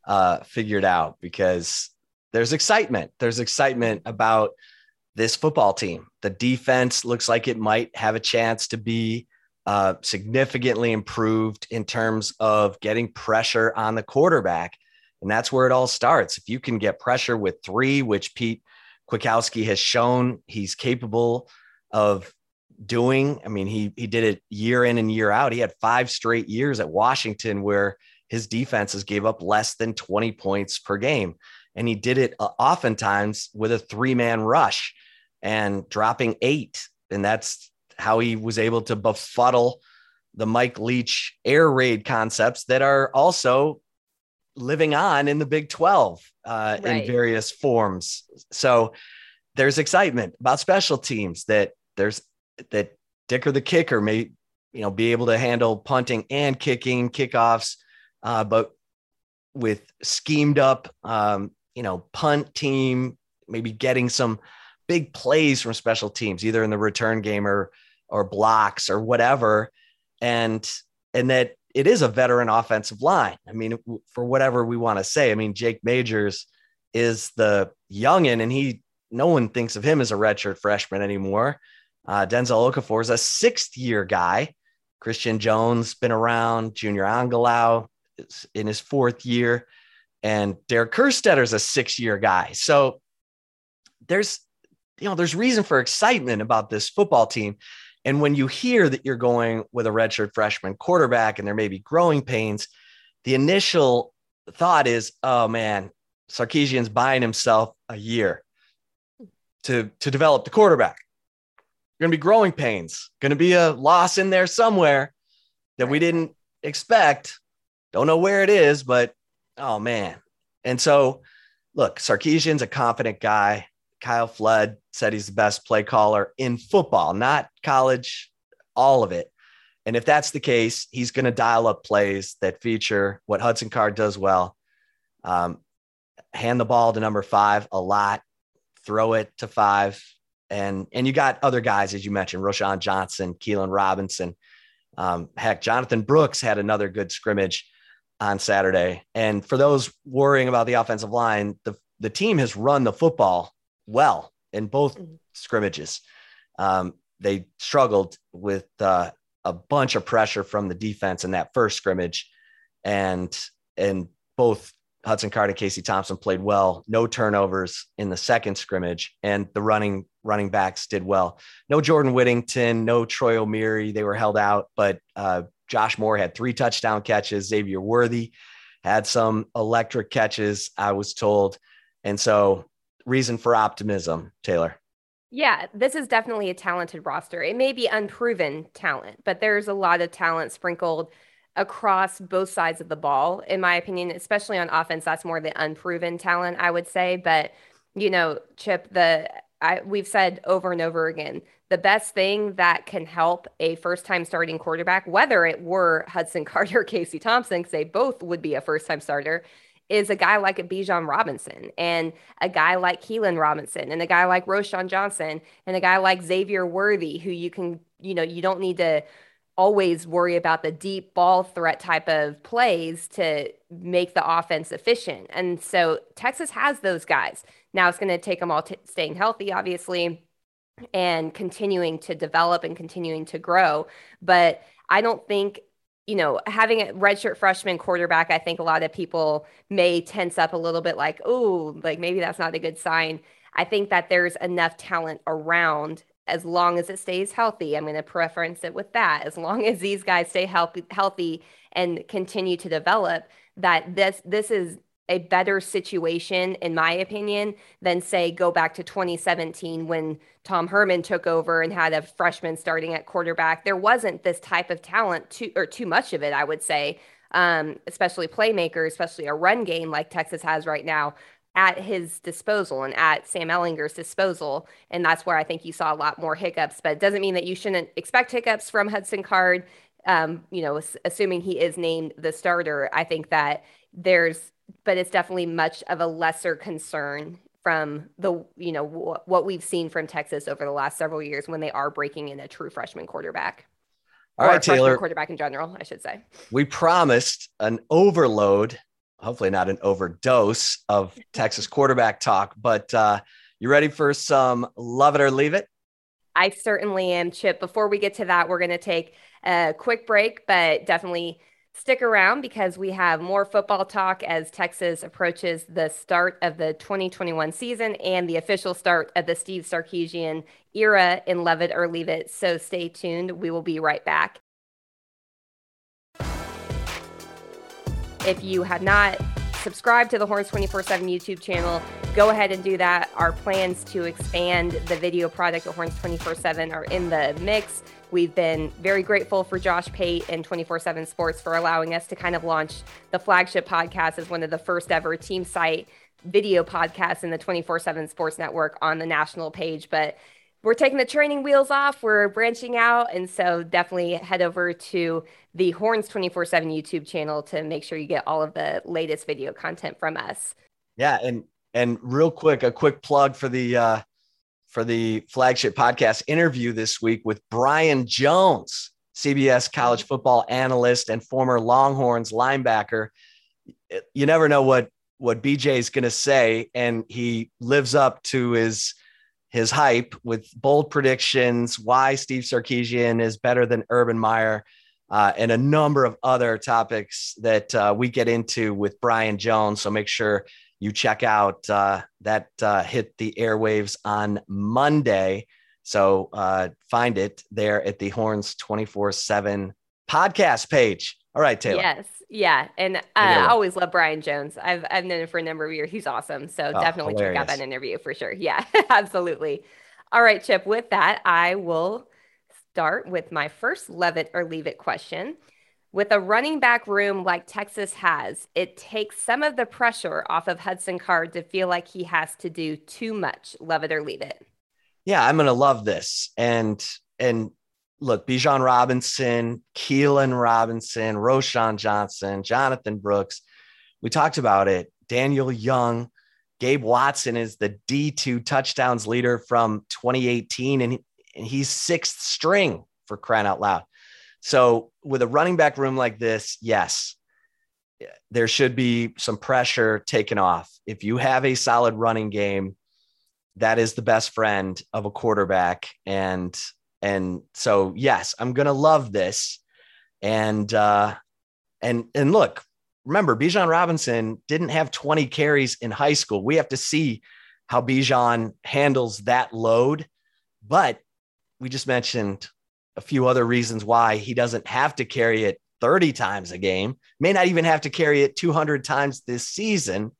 uh, figured out because there's excitement. There's excitement about this football team. The defense looks like it might have a chance to be uh, significantly improved in terms of getting pressure on the quarterback. And that's where it all starts. If you can get pressure with three, which Pete Kwiatkowski has shown he's capable of doing. I mean, he he did it year in and year out. He had five straight years at Washington where his defenses gave up less than 20 points per game. And he did it uh, oftentimes with a three man rush and dropping eight. And that's how he was able to befuddle the Mike Leach air raid concepts that are also living on in the Big 12 uh, right. in various forms. So there's excitement about special teams that there's that Dicker the kicker may you know be able to handle punting and kicking kickoffs, uh, but with schemed up um, you know punt team maybe getting some big plays from special teams either in the return game or or blocks or whatever. And and that it is a veteran offensive line. I mean for whatever we want to say i mean jake majors is the youngin and he no one thinks of him as a redshirt freshman anymore. Uh, denzel okafor is a sixth year guy. Christian jones been around junior angilau is in his fourth year and derek kerstetter is a six year guy. So there's you know there's reason for excitement about this football team and when you hear that you're going with a redshirt freshman quarterback and there may be growing pains, the initial thought is, oh man, Sarkisian's buying himself a year to, to develop the quarterback. Going to be growing pains, going to be a loss in there somewhere that we didn't expect. Don't know where it is, but oh man. And so, look, Sarkisian's a confident guy. Kyle Flood said he's the best play caller in football, not college, all of it. And if that's the case, he's going to dial up plays that feature what Hudson Card does well. Um, hand the ball to number five a lot, throw it to five. And, and you got other guys, as you mentioned, Roschon Johnson, Keilan Robinson, Um, heck, Jonathan Brooks had another good scrimmage on Saturday. And for those worrying about the offensive line, the, the team has run the football well in both mm-hmm. scrimmages. Um, they struggled with uh, a bunch of pressure from the defense in that first scrimmage, and and both Hudson Card and Casey Thompson played well. No turnovers in the second scrimmage, and the running running backs did well. No Jordan Whittington, no Troy Omeire. They were held out, but uh, Josh Moore had three touchdown catches. Xavier Worthy had some electric catches, I was told. And so, reason for optimism, Taylor. Yeah, this is definitely a talented roster. It may be unproven talent, but there's a lot of talent sprinkled across both sides of the ball, in my opinion, especially on offense. That's more the unproven talent, I would say. But, you know, Chip, the I, we've said over and over again the best thing that can help a first time starting quarterback, whether it were Hudson Carter or Casey Thompson, because they both would be a first time starter, is a guy like a Bijan Robinson and a guy like Keilan Robinson and a guy like Roschon Johnson and a guy like Xavier Worthy, who you can, you know, you don't need to always worry about the deep ball threat type of plays to make the offense efficient. And so Texas has those guys. Now it's going to take them all t- staying healthy, obviously, and continuing to develop and continuing to grow. But I don't think you know, having a redshirt freshman quarterback, I think a lot of people may tense up a little bit like, oh, like maybe that's not a good sign. I think that there's enough talent around as long as it stays healthy. I'm going to preference it with that. As long as these guys stay healthy, healthy and continue to develop, that this this is a better situation, in my opinion, than say go back to 2017 when Tom Herman took over and had a freshman starting at quarterback. There wasn't this type of talent, too, or too much of it, I would say, um, especially playmakers, especially a run game like Texas has right now at his disposal and at Sam Ehlinger's disposal. And that's where I think you saw a lot more hiccups, but it doesn't mean that you shouldn't expect hiccups from Hudson Card. Um, you know, assuming he is named the starter, I think that there's, but it's definitely much of a lesser concern from the, you know, w- what we've seen from Texas over the last several years when they are breaking in a true freshman quarterback. All right, Taylor. Quarterback in general, I should say. We promised an overload hopefully not an overdose of Texas quarterback talk. But uh, you ready for some love it or leave it? I certainly am, Chip. Before we get to that, we're going to take a quick break, but definitely stick around because we have more football talk as Texas approaches the start of the 2021 season and the official start of the Steve Sarkisian era in Love It or Leave It. So stay tuned. We will be right back. If you have not subscribed to the Horns 24 7 YouTube channel, go ahead and do that. Our plans to expand the video product of Horns 24 7 are in the mix. We've been very grateful for Josh Pate and 24 7 Sports for allowing us to kind of launch the flagship podcast as one of the first ever team site video podcasts in the 24 7 Sports Network on the national page. But we're taking the training wheels off. We're branching out. And so definitely head over to the Horns 24 7 YouTube channel to make sure you get all of the latest video content from us. Yeah. And, and real quick, a quick plug for the, uh, for the flagship podcast interview this week with Brian Jones, CBS college football analyst and former Longhorns linebacker. You never know what, what BJ is going to say. And he lives up to his, his hype with bold predictions, why Steve Sarkisian is better than Urban Meyer, uh, and a number of other topics that uh, we get into with Brian Jones. So make sure you check out uh, that uh, hit the airwaves on Monday. So uh, find it there at the Horns 24 7 podcast page. All right, Taylor. Yes. Yeah. And uh, I always love Brian Jones. I've, I've known him for a number of years. He's awesome. So oh, definitely hilarious. check out that interview for sure. Yeah, absolutely. All right, Chip. With that, I will start with my first love it or leave it question. With a running back room like Texas has, it takes some of the pressure off of Hudson Card to feel like he has to do too much. Love it or leave it. Yeah, I'm going to love this. And, and look, Bijan Robinson, Keilan Robinson, Roschon Johnson, Jonathan Brooks. We talked about it. Daniel Young, Gabe Watson is the D2 touchdowns leader from 2018, and, and he's sixth string for crying out loud. So with a running back room like this, yes, there should be some pressure taken off. If you have a solid running game, that is the best friend of a quarterback. And and so yes, I'm gonna love this. And uh and and look, remember, Bijan Robinson didn't have 20 carries in high school. We have to see how Bijan handles that load. But we just mentioned a few other reasons why he doesn't have to carry it 30 times a game, may not even have to carry it 200 times this season.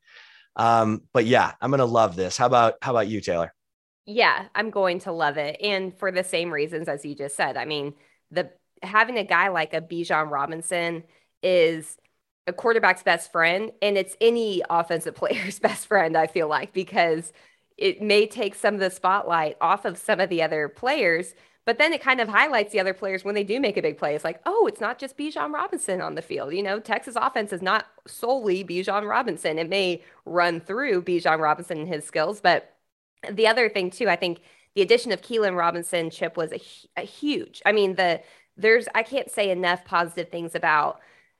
Um, but yeah, I'm going to love this. How about, how about you, Taylor? Yeah, I'm going to love it. And for the same reasons as you just said, I mean, the having a guy like a Bijan Robinson is a quarterback's best friend and it's any offensive player's best friend i feel like because it may take some of the spotlight off of some of the other players but then it kind of highlights the other players when they do make a big play. It's like, oh, it's not just Bijan Robinson on the field. You know, Texas offense is not solely Bijan Robinson. It may run through Bijan Robinson and his skills, but the other thing too, I think the addition of Keilan Robinson chip was a, a huge. I mean, the there's I can't say enough positive things about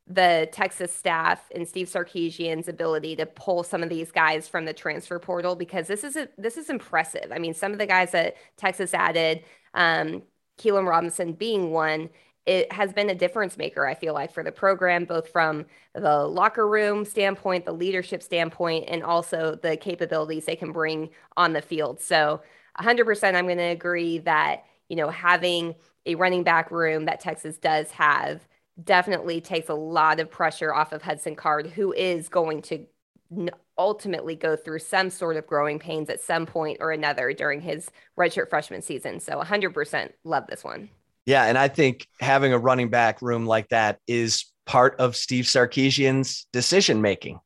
the Texas staff and Steve Sarkisian's ability to pull some of these guys from the transfer portal because this is a, this is impressive. I mean, some of the guys that Texas added, um, Keilan Robinson being one, it has been a difference maker. I feel like for the program, both from the locker room standpoint, the leadership standpoint, and also the capabilities they can bring on the field. So, 100%, I'm going to agree that you know having a running back room that Texas does have definitely takes a lot of pressure off of Hudson Card, who is going to ultimately go through some sort of growing pains at some point or another during his redshirt freshman season. So 100% love this one. Yeah. And I think having a running back room like that is part of Steve Sarkisian's decision making.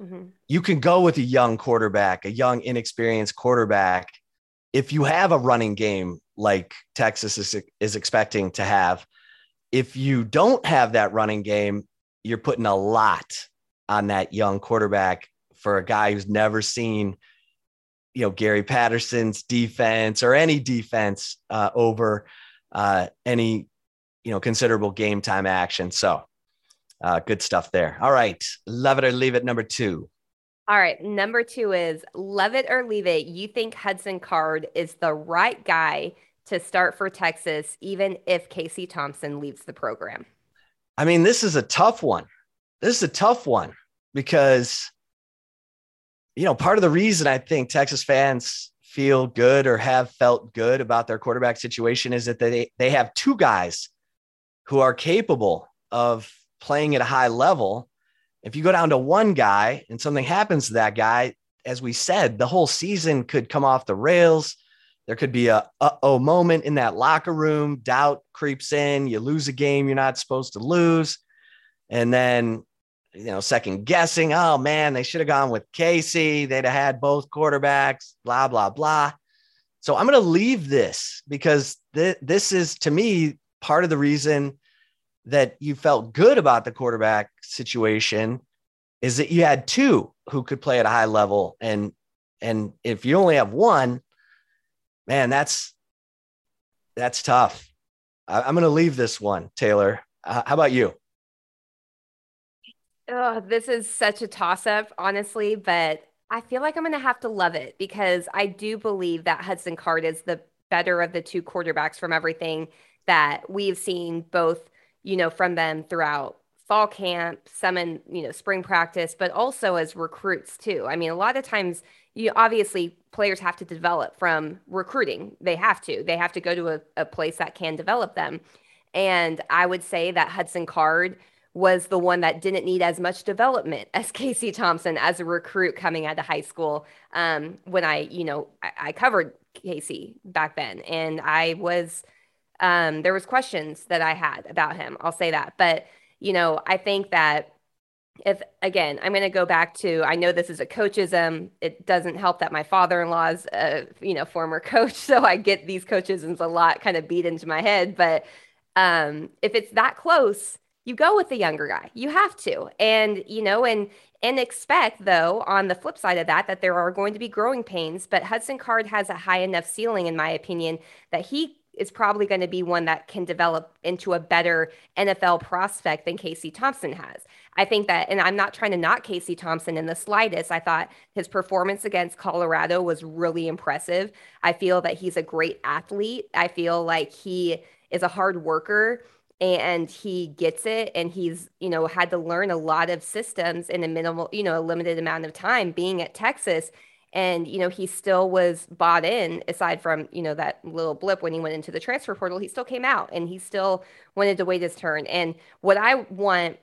Mm-hmm. You can go with a young quarterback, a young, inexperienced quarterback. If you have a running game like Texas is, is expecting to have, if you don't have that running game, you're putting a lot on that young quarterback for a guy who's never seen, you know, Gary Patterson's defense or any defense uh, over uh, any, you know, considerable game time action. So uh, good stuff there. All right. Love it or leave it. Number two. All right. Number two is love it or leave it. You think Hudson Card is the right guy to start for Texas, even if Casey Thompson leaves the program? I mean, this is a tough one. This is a tough one because, you know, part of the reason I think Texas fans feel good or have felt good about their quarterback situation is that they, they have two guys who are capable of playing at a high level. If you go down to one guy and something happens to that guy, as we said, the whole season could come off the rails there could be a oh moment in that locker room. Doubt creeps in. You lose a game you're not supposed to lose, and then you know second guessing. Oh man, they should have gone with Casey. They'd have had both quarterbacks. Blah blah blah. So I'm going to leave this because th- this is to me part of the reason that you felt good about the quarterback situation is that you had two who could play at a high level and and if you only have one man, that's that's tough. I, am going to leave this one, Taylor. Uh, how about you? Oh, this is such a toss up, honestly, but I feel like I'm going to have to love it because I do believe that Hudson Card is the better of the two quarterbacks from everything that we've seen, both, you know, from them throughout fall camp, some in, you know, spring practice, but also as recruits too. I mean, a lot of times you obviously players have to develop from recruiting. They have to. They have to go to a, a place that can develop them. And I would say that Hudson Card was the one that didn't need as much development as Casey Thompson as a recruit coming out of high school. Um, when I, you know, I, I, covered Casey back then, and I was, um, there was questions that I had about him. I'll say that, but you know, I think that if again i'm going to go back to i know this is a coachism it doesn't help that my father-in-law is a you know former coach so i get these coachisms a lot kind of beat into my head but um, if it's that close you go with the younger guy you have to and you know and and expect though on the flip side of that that there are going to be growing pains but hudson card has a high enough ceiling in my opinion that he is probably going to be one that can develop into a better NFL prospect than Casey Thompson has. I think that, and I'm not trying to knock Casey Thompson in the slightest. I thought his performance against Colorado was really impressive. I feel that he's a great athlete. I feel like he is a hard worker and he gets it and he's you know had to learn a lot of systems in a minimal you know a limited amount of time being at texas. And you know he still was bought in aside from you know that little blip when he went into the transfer portal he still came out and he still wanted to wait his turn. And what i want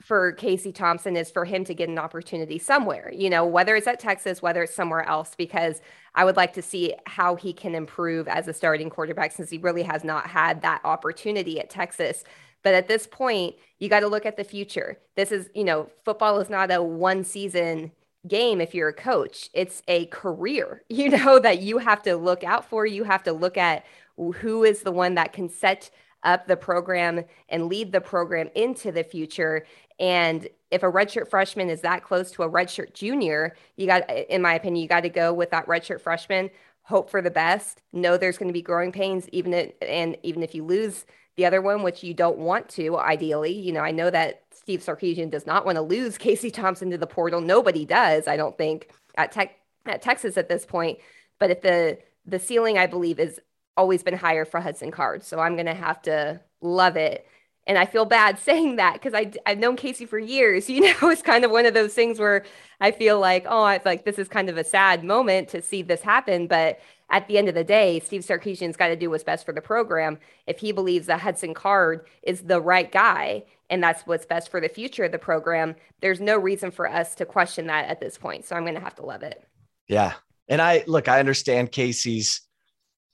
for Casey Thompson is for him to get an opportunity somewhere, you know, whether it's at Texas, whether it's somewhere else, because I would like to see how he can improve as a starting quarterback since he really has not had that opportunity at Texas. But at this point, you got to look at the future. This is, you know, football is not a one season game if you're a coach. It's a career, you know, that you have to look out for. You have to look at who is the one that can set up the program and lead the program into the future. And if a redshirt freshman is that close to a redshirt junior, you got, in my opinion, you got to go with that redshirt freshman. Hope for the best. Know there's going to be growing pains, even if, and even if you lose the other one, which you don't want to, ideally. You know, I know that Steve Sarkisian does not want to lose Casey Thompson to the portal. Nobody does, I don't think, at Tech at Texas at this point. But if the the ceiling, I believe, is always been higher for Hudson Card. So I'm gonna have to love it. And I feel bad saying that because I I've known Casey for years. You know, it's kind of one of those things where I feel like, oh, it's like this is kind of a sad moment to see this happen. But at the end of the day, Steve Sarkisian's got to do what's best for the program. If he believes that Hudson Card is the right guy and that's what's best for the future of the program, there's no reason for us to question that at this point. So I'm going to have to love it. Yeah. And I look, I understand Casey's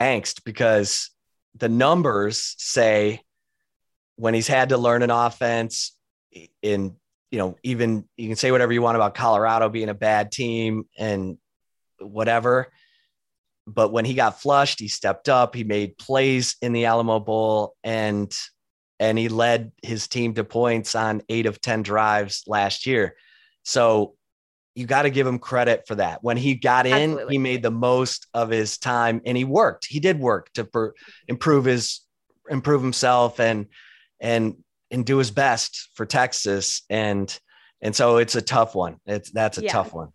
angst because the numbers say when he's had to learn an offense in, you know, even you can say whatever you want about Colorado being a bad team and whatever but when he got flushed, he stepped up. He made plays in the Alamo Bowl, and and he led his team to points on eight of ten drives last year. So you got to give him credit for that. When he got in, Absolutely. he made the most of his time, and he worked. He did work to per- improve his improve himself and and and do his best for Texas. And and so it's a tough one. It's that's a yeah. tough one.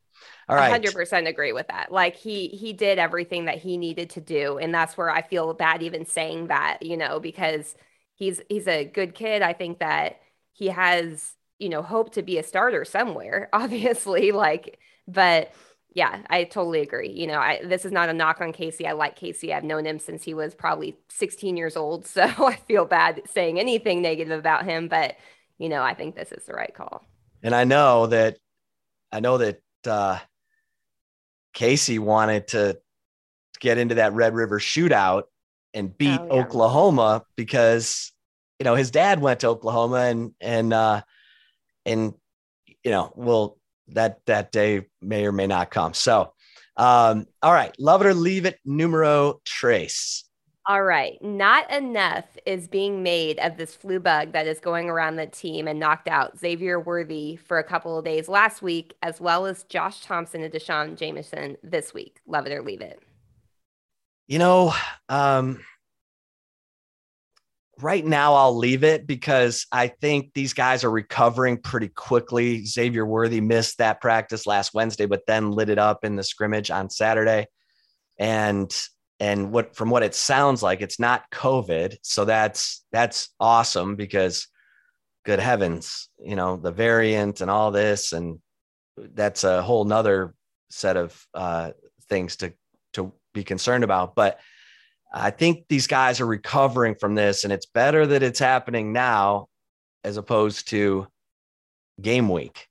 All right. 100% agree with that. Like he he did everything that he needed to do and that's where I feel bad even saying that, you know, because he's he's a good kid. I think that he has, you know, hope to be a starter somewhere, obviously, like but yeah, I totally agree. You know, I, this is not a knock on Casey. I like Casey. I've known him since he was probably 16 years old. So I feel bad saying anything negative about him, but you know, I think this is the right call. And I know that, I know that, uh, Casey wanted to get into that Red River shootout and beat oh, yeah. Oklahoma because you know his dad went to Oklahoma and and uh and you know well that that day may or may not come. So um all right, love it or leave it numero trace. All right. Not enough is being made of this flu bug that is going around the team and knocked out Xavier Worthy for a couple of days last week, as well as Josh Thompson and D'Shawn Jamison this week. Love it or leave it. You know, um, right now I'll leave it because I think these guys are recovering pretty quickly. Xavier Worthy missed that practice last Wednesday, but then lit it up in the scrimmage on Saturday. And and what from what it sounds like it's not covid so that's that's awesome because good heavens you know the variant and all this and that's a whole nother set of uh, things to to be concerned about but i think these guys are recovering from this and it's better that it's happening now as opposed to game week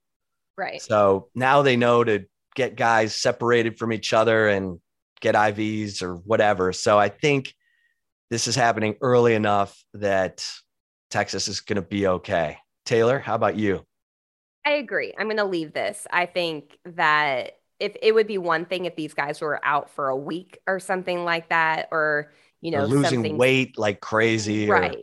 right so now they know to get guys separated from each other and get IVs or whatever. So I think this is happening early enough that Texas is going to be okay. Taylor, how about you? I agree. I'm going to leave this. I think that if it would be one thing if these guys were out for a week or something like that, or you know, or losing weight like crazy, right? Or...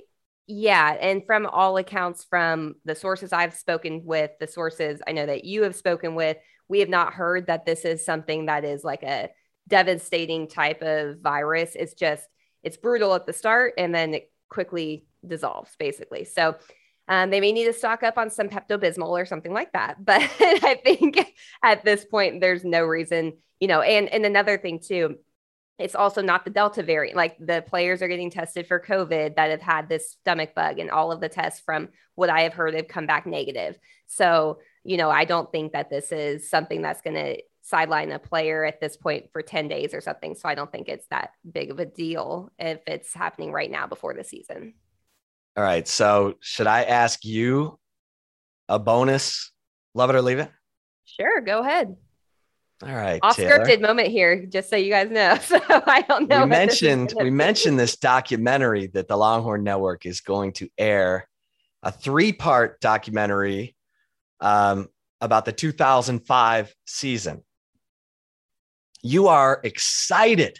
Yeah, and from all accounts, from the sources I've spoken with, the sources I know that you have spoken with, we have not heard that this is something that is like a devastating type of virus. It's just it's brutal at the start and then it quickly dissolves basically. So um, they may need to stock up on some Pepto Bismol or something like that. But I think at this point, there's no reason, you know, and, and another thing too, it's also not the Delta variant. Like the players are getting tested for COVID that have had this stomach bug, and all of the tests from what I have heard have come back negative. So, you know, I don't think that this is something that's going to sideline a player at this point for 10 days or something. So I don't think it's that big of a deal if it's happening right now before the season. All right. So should I ask you a bonus? Love it or leave it? Sure. Go ahead. All right. Off scripted moment here, just so you guys know. So I don't know. We mentioned we mentioned this documentary that the Longhorn Network is going to air, a three-part documentary um, about the 2005 season. You are excited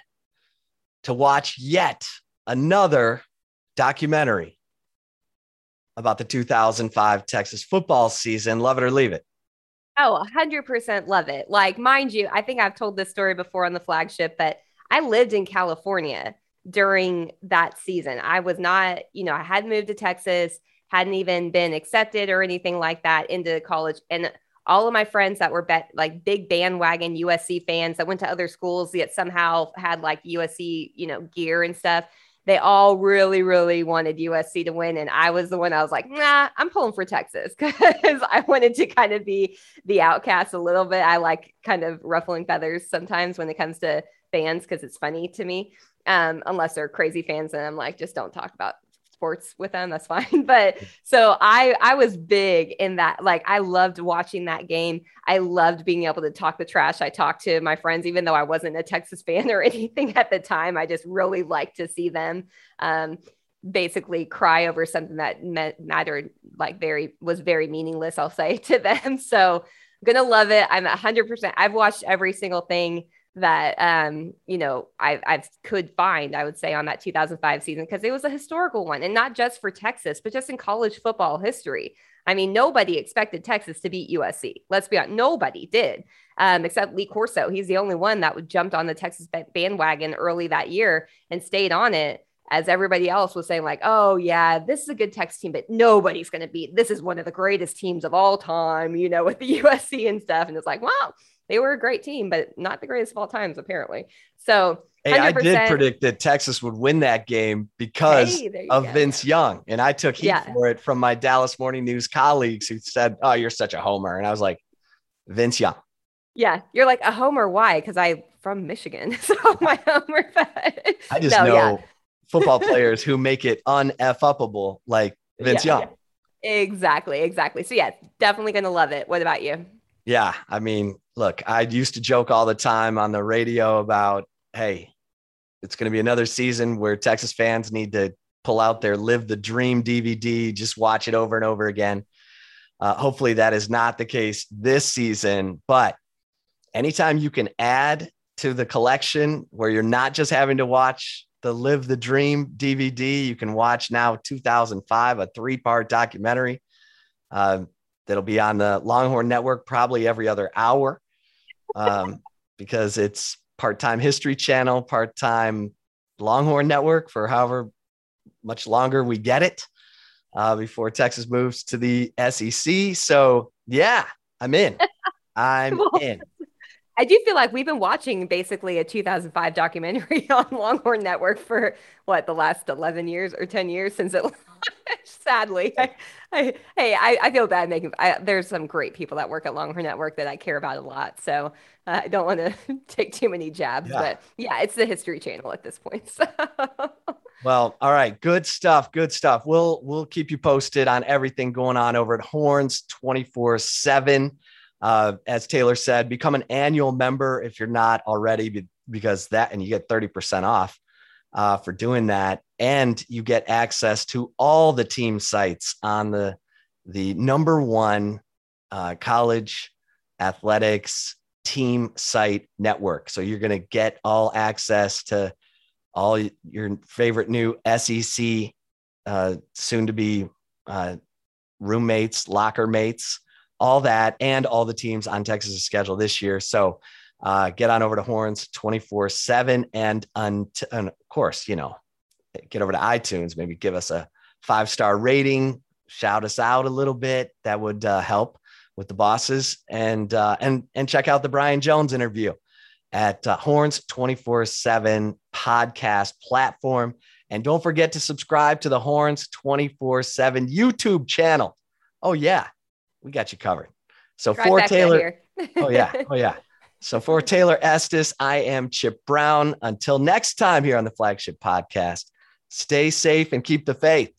to watch yet another documentary about the 2005 Texas football season. Love it or leave it. Oh, 100% love it. Like, mind you, I think I've told this story before on the flagship, but I lived in California during that season. I was not, you know, I hadn't moved to Texas, hadn't even been accepted or anything like that into college. And all of my friends that were bet like big bandwagon USC fans that went to other schools yet somehow had like USC, you know, gear and stuff they all really, really wanted USC to win. And I was the one I was like, nah, I'm pulling for Texas because I wanted to kind of be the outcast a little bit. I like kind of ruffling feathers sometimes when it comes to fans because it's funny to me. Um, unless they're crazy fans, and I'm like, just don't talk about sports with them that's fine. But so i i was big in that like i loved watching that game. I loved being able to talk the trash. I talked to my friends even though i wasn't a texas fan or anything at the time. I just really liked to see them um, basically cry over something that mattered like very was very meaningless i'll say to them. So I'm gonna love it. I'm 100% i've watched every single thing that um, you know I I could find I would say on that 2005 season because it was a historical one and not just for Texas but just in college football history. I mean nobody expected Texas to beat USC. Let's be honest, nobody did um, except Lee Corso. He's the only one that jumped on the Texas bandwagon early that year and stayed on it. As everybody else was saying, like, oh, yeah, this is a good Texas team, but nobody's going to beat. This is one of the greatest teams of all time, you know, with the USC and stuff. And it's like, wow, they were a great team, but not the greatest of all times, apparently. So, hey, I did predict that Texas would win that game because hey, of go. Vince Young. And I took heat yeah. for it from my Dallas Morning News colleagues who said, Oh, you're such a homer. And I was like, Vince Young. Yeah, you're like a homer. Why? Because I from Michigan, so my homer. I just no, know yeah. football players who make it unf upable, like Vince yeah, Young. Exactly, exactly. So yeah, definitely gonna love it. What about you? Yeah, I mean, look, I used to joke all the time on the radio about, hey, it's going to be another season where Texas fans need to pull out their Live the Dream DVD, just watch it over and over again. Uh, hopefully, that is not the case this season. But anytime you can add to the collection where you're not just having to watch the Live the Dream DVD, you can watch now 2005, a three part documentary. Uh, that'll be on the Longhorn Network probably every other hour um, because it's part time History Channel, part time Longhorn Network for however much longer we get it uh, before Texas moves to the SEC. So, yeah, I'm in. I'm well, in. I do feel like we've been watching basically a 2005 documentary on Longhorn Network for what the last 11 years or 10 years since it sadly I, I, hey I, I feel bad making I, there's some great people that work at longhorn network that i care about a lot so uh, i don't want to take too many jabs yeah. but yeah it's the history channel at this point so. well all right good stuff good stuff we'll we'll keep you posted on everything going on over at horns 24 7 uh, as taylor said become an annual member if you're not already because that and you get 30% off uh, for doing that. And you get access to all the team sites on the, the number one uh, college athletics team site network. So you're going to get all access to all your favorite new SEC, uh, soon to be uh, roommates, locker mates, all that, and all the teams on Texas' schedule this year. So uh, get on over to Horns 24 7. And, and of course, you know, get over to iTunes, maybe give us a five star rating, shout us out a little bit. That would uh, help with the bosses, and uh, and and check out the Brian Jones interview at uh, Horns 24 7 podcast platform. And don't forget to subscribe to the Horns 24 7 YouTube channel. Oh, yeah, we got you covered. So for Taylor, oh, yeah, oh, yeah. So for Taylor Estes, I am Chip Brown. Until next time here on the flagship podcast, stay safe and keep the faith.